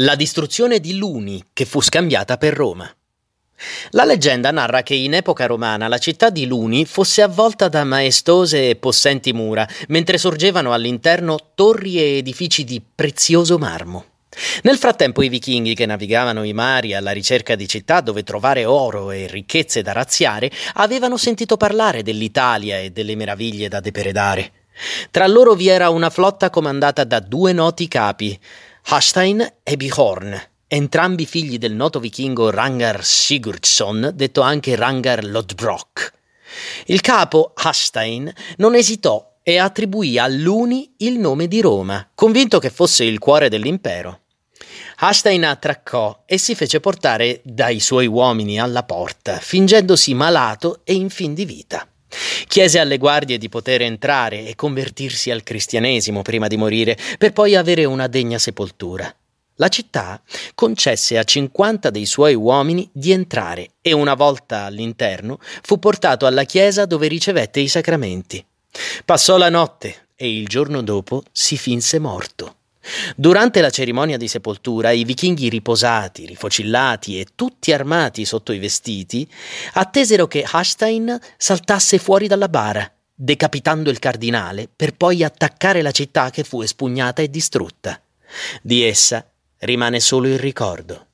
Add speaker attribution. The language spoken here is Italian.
Speaker 1: La distruzione di Luni, che fu scambiata per Roma. La leggenda narra che in epoca romana la città di Luni fosse avvolta da maestose e possenti mura, mentre sorgevano all'interno torri e edifici di prezioso marmo. Nel frattempo i vichinghi che navigavano i mari alla ricerca di città dove trovare oro e ricchezze da razziare avevano sentito parlare dell'Italia e delle meraviglie da depredare. Tra loro vi era una flotta comandata da due noti capi, Hastein e Bihorn, entrambi figli del noto vichingo Rangar Sigurdsson, detto anche Rangar Lodbrok. Il capo Hastein non esitò e attribuì a Luni il nome di Roma, convinto che fosse il cuore dell'impero. Hastein attraccò e si fece portare dai suoi uomini alla porta, fingendosi malato e in fin di vita. Chiese alle guardie di poter entrare e convertirsi al cristianesimo prima di morire, per poi avere una degna sepoltura. La città concesse a 50 dei suoi uomini di entrare e una volta all'interno fu portato alla chiesa dove ricevette i sacramenti. Passò la notte e il giorno dopo si finse morto. Durante la cerimonia di sepoltura, i vichinghi riposati, rifocillati e tutti armati sotto i vestiti, attesero che Hastein saltasse fuori dalla bara, decapitando il cardinale, per poi attaccare la città che fu espugnata e distrutta. Di essa rimane solo il ricordo.